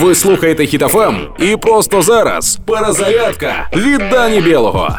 Ви слухаєте Хітофем і просто зараз перезарядка від Дані Білого.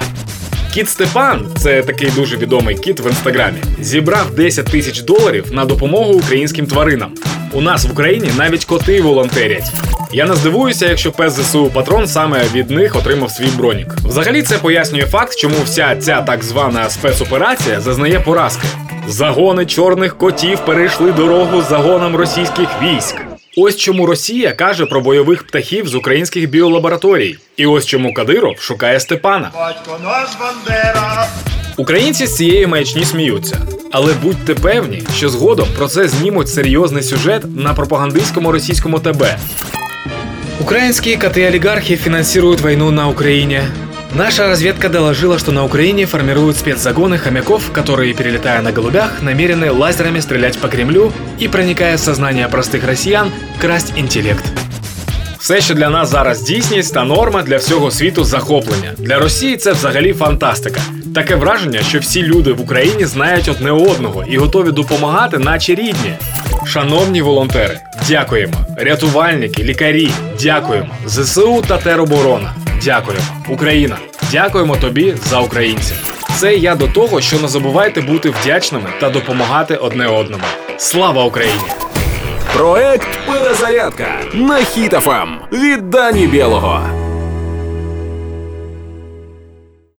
Кіт Степан, це такий дуже відомий кіт в інстаграмі, зібрав 10 тисяч доларів на допомогу українським тваринам. У нас в Україні навіть коти волонтерять. Я не здивуюся, якщо пес ЗСУ патрон саме від них отримав свій бронік. Взагалі, це пояснює факт, чому вся ця так звана спецоперація зазнає поразки. Загони чорних котів перейшли дорогу загонам російських військ. Ось чому Росія каже про бойових птахів з українських біолабораторій. І ось чому Кадиров шукає Степана. Батько наш Бандера. Українці з цієї маячні сміються. Але будьте певні, що згодом про це знімуть серйозний сюжет на пропагандистському російському ТБ. Украинские коты-олигархи финансируют войну на Украине. Наша разведка доложила, что на Украине формируют спецзагоны хомяков, которые, перелетая на голубях, намерены лазерами стрелять по Кремлю и, проникая в сознание простых россиян, красть інтелект. Все, що для нас зараз дійсність та норма для всього світу захоплення. Для Росії це взагалі фантастика. Таке враження, що всі люди в Україні знають одне одного і готові допомагати, наче рідні. Шановні волонтери, дякуємо. Рятувальники, лікарі, дякуємо. ЗСУ та тероборона. Дякуємо. Україна, дякуємо тобі за українців. Це я до того, що не забувайте бути вдячними та допомагати одне одному. Слава Україні! Проект Перезарядка на хітафам від Дані Білого.